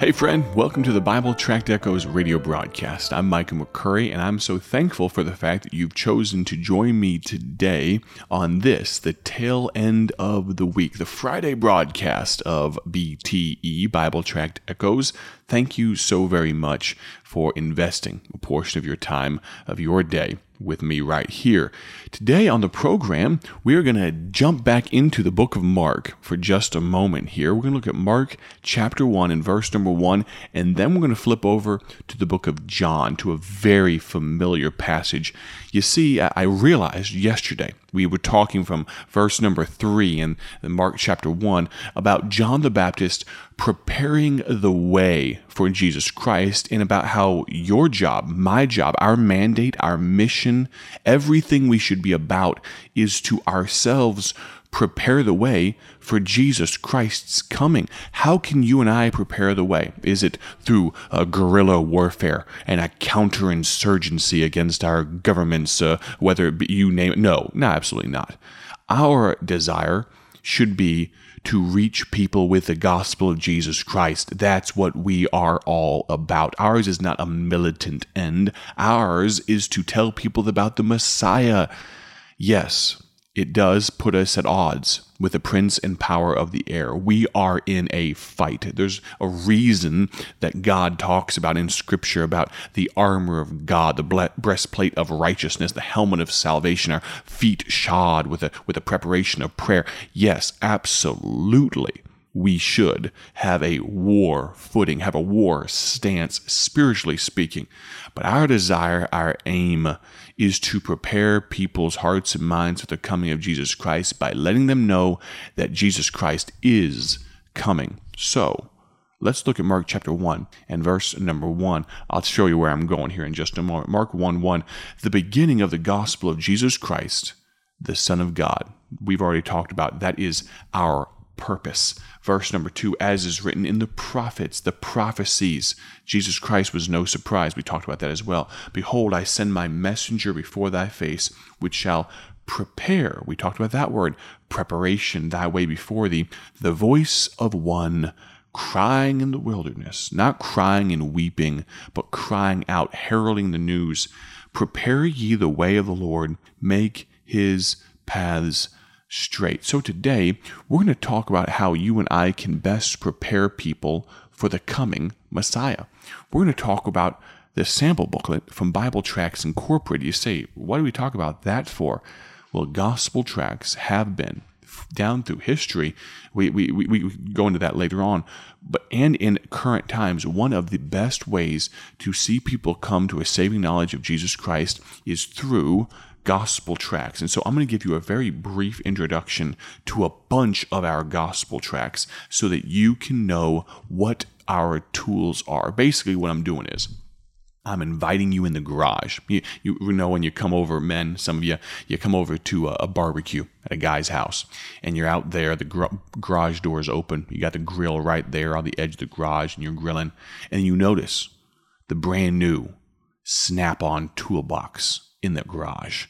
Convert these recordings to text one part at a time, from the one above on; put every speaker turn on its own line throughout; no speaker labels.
Hey, friend, welcome to the Bible Tract Echoes radio broadcast. I'm Micah McCurry, and I'm so thankful for the fact that you've chosen to join me today on this, the tail end of the week, the Friday broadcast of BTE, Bible Tract Echoes. Thank you so very much for investing a portion of your time, of your day with me right here. Today on the program, we're going to jump back into the book of Mark for just a moment here. We're going to look at Mark chapter 1 and verse number 1, and then we're going to flip over to the book of John, to a very familiar passage. You see, I realized yesterday we were talking from verse number 3 in Mark chapter 1 about John the Baptist preparing the way for Jesus Christ and about how your job, my job, our mandate, our mission, everything we should be about is to ourselves prepare the way for Jesus Christ's coming. How can you and I prepare the way? Is it through guerrilla warfare and a counterinsurgency against our governments, uh, whether it be you name it? No, no, absolutely not. Our desire should be to reach people with the gospel of Jesus Christ. That's what we are all about. Ours is not a militant end, ours is to tell people about the Messiah. Yes, it does put us at odds with the prince and power of the air. We are in a fight. There's a reason that God talks about in Scripture about the armor of God, the breastplate of righteousness, the helmet of salvation, our feet shod with a with a preparation of prayer. Yes, absolutely we should have a war footing, have a war stance, spiritually speaking. But our desire, our aim is to prepare people's hearts and minds for the coming of Jesus Christ by letting them know that Jesus Christ is coming. So, let's look at Mark chapter 1 and verse number 1. I'll show you where I'm going here in just a moment. Mark 1 1, the beginning of the gospel of Jesus Christ, the Son of God. We've already talked about that is our purpose. Verse number two, as is written in the prophets, the prophecies. Jesus Christ was no surprise. We talked about that as well. Behold, I send my messenger before thy face, which shall prepare. We talked about that word, preparation, thy way before thee. The voice of one crying in the wilderness, not crying and weeping, but crying out, heralding the news. Prepare ye the way of the Lord, make his paths straight. So today, we're going to talk about how you and I can best prepare people for the coming Messiah. We're going to talk about the sample booklet from Bible Tracts Incorporated. You say, what do we talk about that for? Well, gospel tracts have been down through history. We, we, we, we go into that later on. But and in current times, one of the best ways to see people come to a saving knowledge of Jesus Christ is through gospel tracts. And so I'm going to give you a very brief introduction to a bunch of our gospel tracts so that you can know what our tools are. Basically, what I'm doing is I'm inviting you in the garage. You, you know, when you come over, men, some of you, you come over to a, a barbecue at a guy's house and you're out there, the gr- garage door is open. You got the grill right there on the edge of the garage and you're grilling. And you notice the brand new Snap-on toolbox in the garage.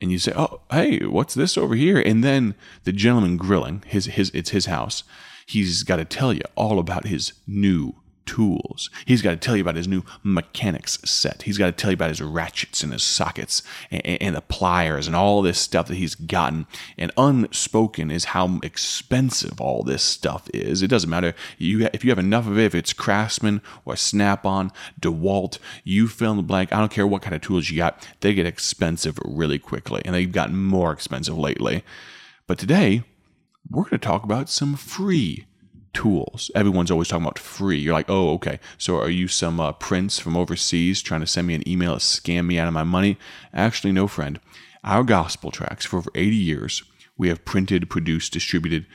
And you say, "Oh, hey, what's this over here?" And then the gentleman grilling, his his it's his house. He's got to tell you all about his new tools. He's got to tell you about his new mechanics set. He's got to tell you about his ratchets and his sockets and, and, the pliers and all this stuff that he's gotten. And unspoken is how expensive all this stuff is. It doesn't matter you if you have enough of it, if it's Craftsman or Snap-on, DeWalt, you fill in the blank. I don't care what kind of tools you got. They get expensive really quickly, and they've gotten more expensive lately. But today, we're going to talk about some free tools. Everyone's always talking about free. You're like, oh, okay. So are you some uh, prince from overseas trying to send me an email to scam me out of my money? Actually, no, friend. Our gospel tracts for over 80 years, we have printed, produced, distributed,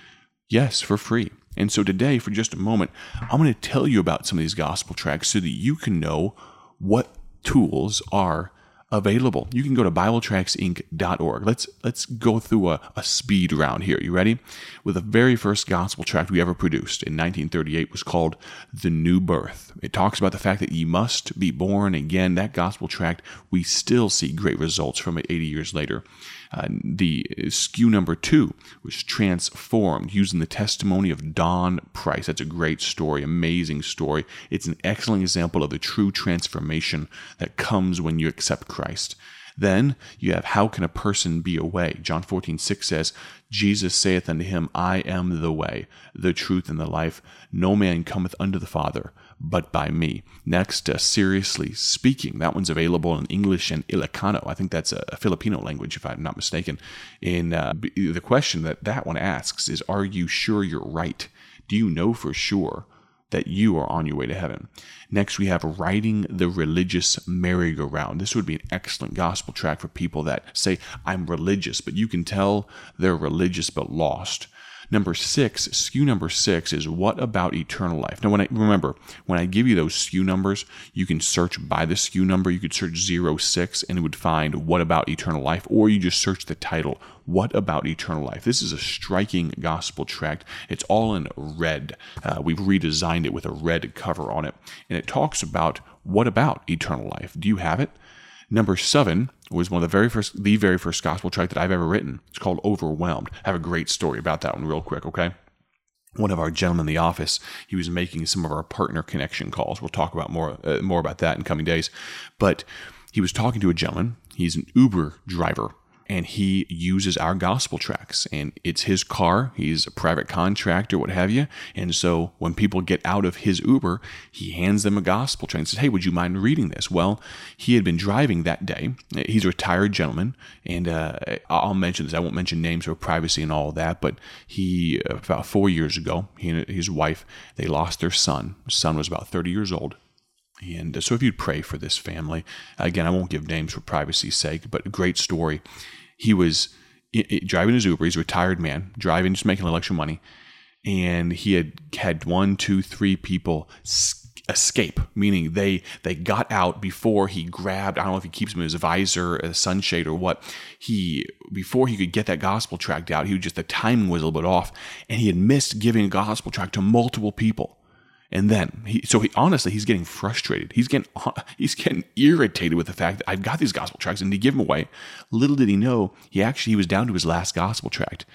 yes, for free. And so today, for just a moment, I'm going to tell you about some of these gospel tracts so that you can know what tools are available. You can go to BibleTractsInc.org. Let's let's go through a, a speed round here. You ready? With the very first gospel tract we ever produced in 1938 was called The New Birth. It talks about the fact that you must be born again. That gospel tract, we still see great results from it 80 years later. Uh, the SKU number two was transformed using the testimony of Don Price. That's a great story, amazing story. It's an excellent example of the true transformation that comes when you accept Christ. Then you have, How can a person be a way? John 14, 6 says, Jesus saith unto him, I am the way, the truth, and the life. No man cometh unto the Father but by me. Next, uh, seriously speaking, that one's available in English and Ilocano. I think that's a, a Filipino language, if I'm not mistaken. In uh, the question that that one asks is, "Are you sure you're right? Do you know for sure?" That you are on your way to heaven. Next, we have riding the religious merry-go-round. This would be an excellent gospel tract for people that say, I'm religious, but you can tell they're religious but lost. Number six, SKU number six is what about eternal life? Now, when I remember, when I give you those SKU numbers, you can search by the SKU number. You could search 06 and it would find what about eternal life, or you just search the title, What About Eternal Life? This is a striking gospel tract. It's all in red. Uh, we've redesigned it with a red cover on it, and it talks about what about eternal life? Do you have it? Number seven was one of the very first, the very first gospel tract that I've ever written. It's called Overwhelmed. I have a great story about that one, real quick, okay? One of our gentlemen in the office, he was making some of our partner connection calls. We'll talk about more uh, more about that in coming days. But he was talking to a gentleman. He's an Uber driver, and he uses our gospel tracts and it's his car he's a private contractor what have you. And so when people get out of his uber he hands them a gospel tract and says hey would you mind reading this? Well he had been driving that day. He's a retired gentleman and uh, i'll mention this i won't mention names or privacy and all that but he about four years ago he and his wife they lost their son. His son was about 30 years old and uh, so, if you'd pray for this family, again, I won't give names for privacy's sake, but great story. He was driving his Uber. He's a retired man, driving, just making a election money. And he had had one, two, three people escape, meaning they they got out before he grabbed. I don't know if he keeps him his visor, a sunshade, or what. He before he could get that gospel tract out, he was just the timing was a little bit off, and he had missed giving a gospel tract to multiple people. And then he, so he honestly, he's getting frustrated. He's getting, he's getting irritated with the fact that I've got these gospel tracts and to give them away. Little did he know, he actually, he was down to his last gospel tract.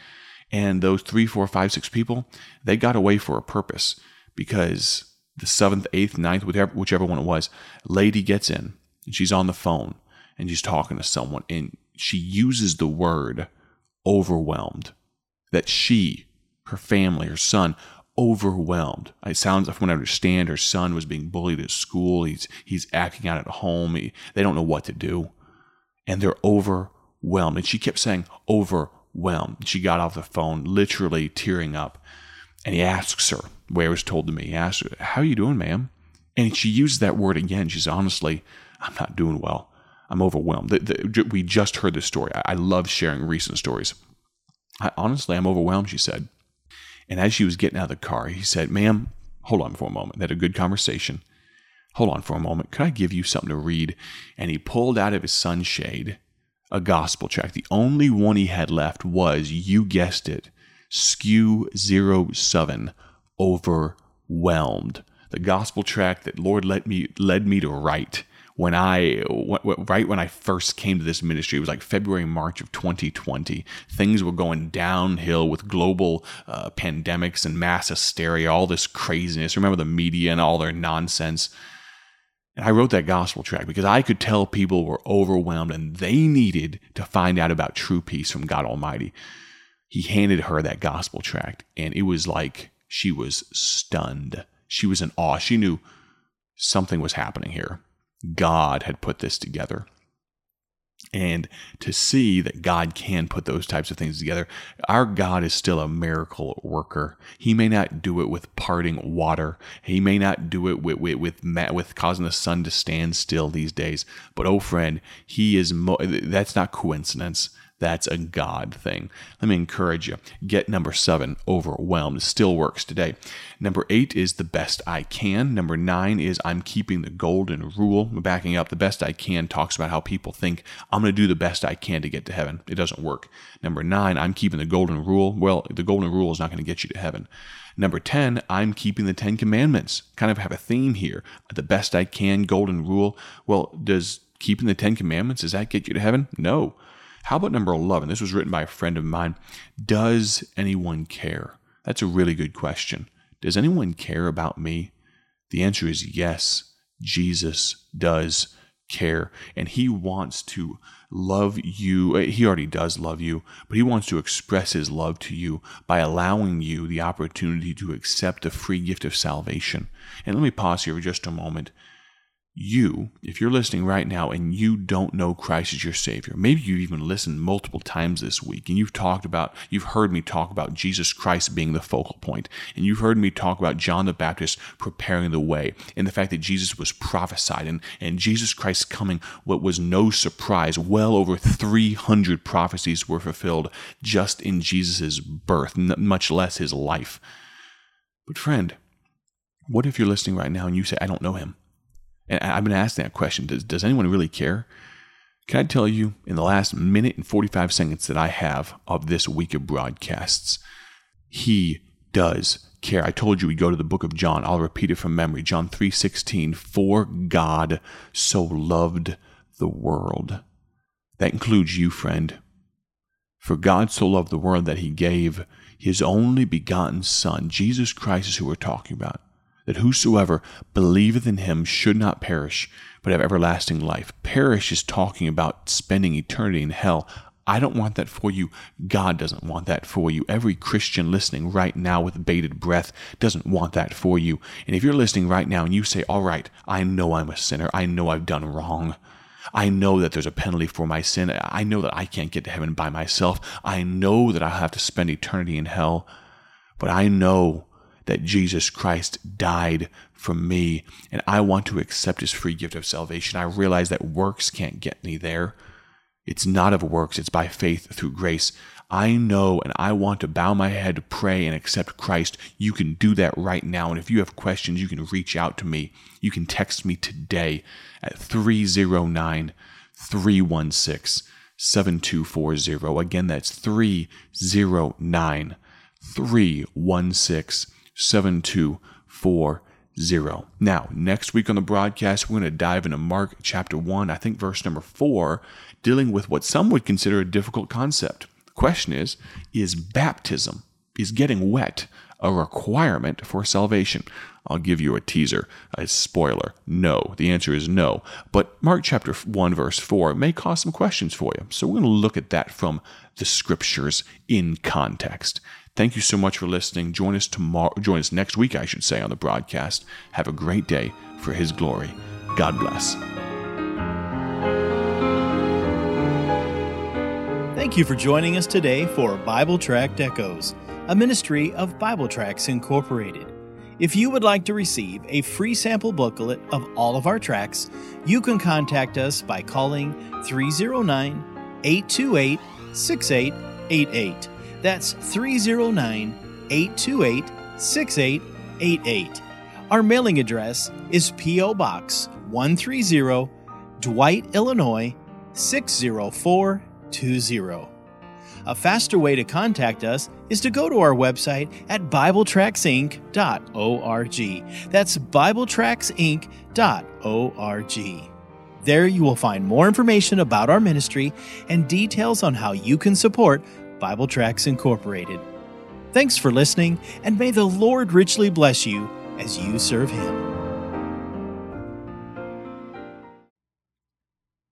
And those three, four, five, six people, they got away for a purpose because the seventh, eighth, ninth, whichever, whichever one it was, lady gets in and she's on the phone and she's talking to someone and she uses the word overwhelmed that she, her family, her son overwhelmed. It sounds, from what I understand, her son was being bullied at school. He's he's acting out at home. He, they don't know what to do, and they're overwhelmed. And she kept saying overwhelmed. She got off the phone, literally tearing up, and he asks her. Where was told to me. He asks her, "How are you doing, ma'am?" And she used that word again. She said, "Honestly, I'm not doing well. I'm overwhelmed." The, the, we just heard this story. I, I love sharing recent stories. I, honestly, I'm overwhelmed. She said. And as she was getting out of the car, he said, Ma'am, hold on for a moment. They had a good conversation. Hold on for a moment. Could I give you something to read? And he pulled out of his sunshade a gospel tract. The only one he had left was, you guessed it, SKU 07, Overwhelmed. The gospel tract that Lord led me, led me to write when I right when I first came to this ministry, it was like February March of 2020. Things were going downhill with global uh, pandemics and mass hysteria, all this craziness. Remember the media and all their nonsense. And I wrote that gospel tract because I could tell people were overwhelmed and they needed to find out about true peace from God Almighty. He handed her that gospel tract, and it was like she was stunned. She was in awe. She knew something was happening here. God had put this together. And to see that God can put those types of things together, our God is still a miracle worker. He may not do it with parting water. He may not do it with with with, with causing the sun to stand still these days. But oh, friend, He is. Mo- that's not coincidence. That's a God thing. Let me encourage you. Get number seven, overwhelmed. Still works today. Number eight is the best I can. Number nine is I'm keeping the golden rule. Backing up, the best I can talks about how people think I'm going to do the best I can to get to heaven. It doesn't work. Number nine, I'm keeping the golden rule. Well, the golden rule is not going to get you to heaven. Number 10, I'm keeping the 10 commandments. Kind of have a theme here. The best I can, golden rule. Well, does keeping the 10 commandments, does that get you to heaven? No. How about number 11? This was written by a friend of mine. Does anyone care? That's a really good question. Does anyone care about me? The answer is yes. Jesus does care and he wants to love you. Uh, he already does love you, but he wants to express his love to you by allowing you the opportunity to accept the free gift of salvation. And let me pause here for just a moment you, if you're listening right now and you don't know Christ as your Savior, maybe you've even listened multiple times this week and you've talked about, you've heard me talk about Jesus Christ being the focal point, and you've heard me talk about John the Baptist preparing the way, and the fact that Jesus was prophesied, and, and Jesus Christ coming, what was no surprise, well over 300 prophecies were fulfilled just in Jesus' birth, much less his life. But, friend, what if you're listening right now and you say, I don't know him? And I've been asking that question does, does anyone really care? Can I tell you, in the last minute and 45 seconds that I have of this week of broadcasts, he does care. I told you we go to the book of John. I'll repeat it from memory. John 3:16, "For God so loved the world." That includes you, friend. For God so loved the world that he gave his only begotten son, Jesus Christ is who we're talking about that whosoever believeth in him should not perish, but have everlasting life. Perish is talking about spending eternity in hell. I don't want that for you. God doesn't want that for you. Every Christian listening right now with bated breath doesn't want that for you. And if you're listening right now and you say, All right, I know I'm a sinner, I know I've done wrong. I know that there's a penalty for my sin. I know that I can't get to heaven by myself. I know that I'll have to spend eternity in hell. But I know that Jesus Christ died for me, and I want to accept his free gift of salvation. I realize that works can't get me there. It's not of works, it's by faith through grace. I know and I want to bow my head pray and accept Christ. You can do that right now. And if you have questions, you can reach out to me. You can text me today at 309 316 7240. Again, that's 309 316 7240. Now, next week on the broadcast, we're going to dive into Mark chapter 1, I think verse number 4, dealing with what some would consider a difficult concept. The question is Is baptism, is getting wet, a requirement for salvation? I'll give you a teaser, a spoiler. No. The answer is no. But Mark chapter 1, verse 4 may cause some questions for you. So we're going to look at that from the scriptures in context. Thank you so much for listening. Join us tomorrow, join us next week, I should say, on the broadcast. Have a great day for His glory. God bless.
Thank you for joining us today for Bible Tract Echoes, a ministry of Bible Tracts Incorporated. If you would like to receive a free sample booklet of all of our tracts, you can contact us by calling 309 828 6888. That's 309 828 6888. Our mailing address is P.O. Box 130, Dwight, Illinois 60420. A faster way to contact us is to go to our website at BibleTractsInc.org. That's BibleTractsInc.org. There you will find more information about our ministry and details on how you can support Bible Tracts Incorporated. Thanks for listening, and may the Lord richly bless you as you serve Him.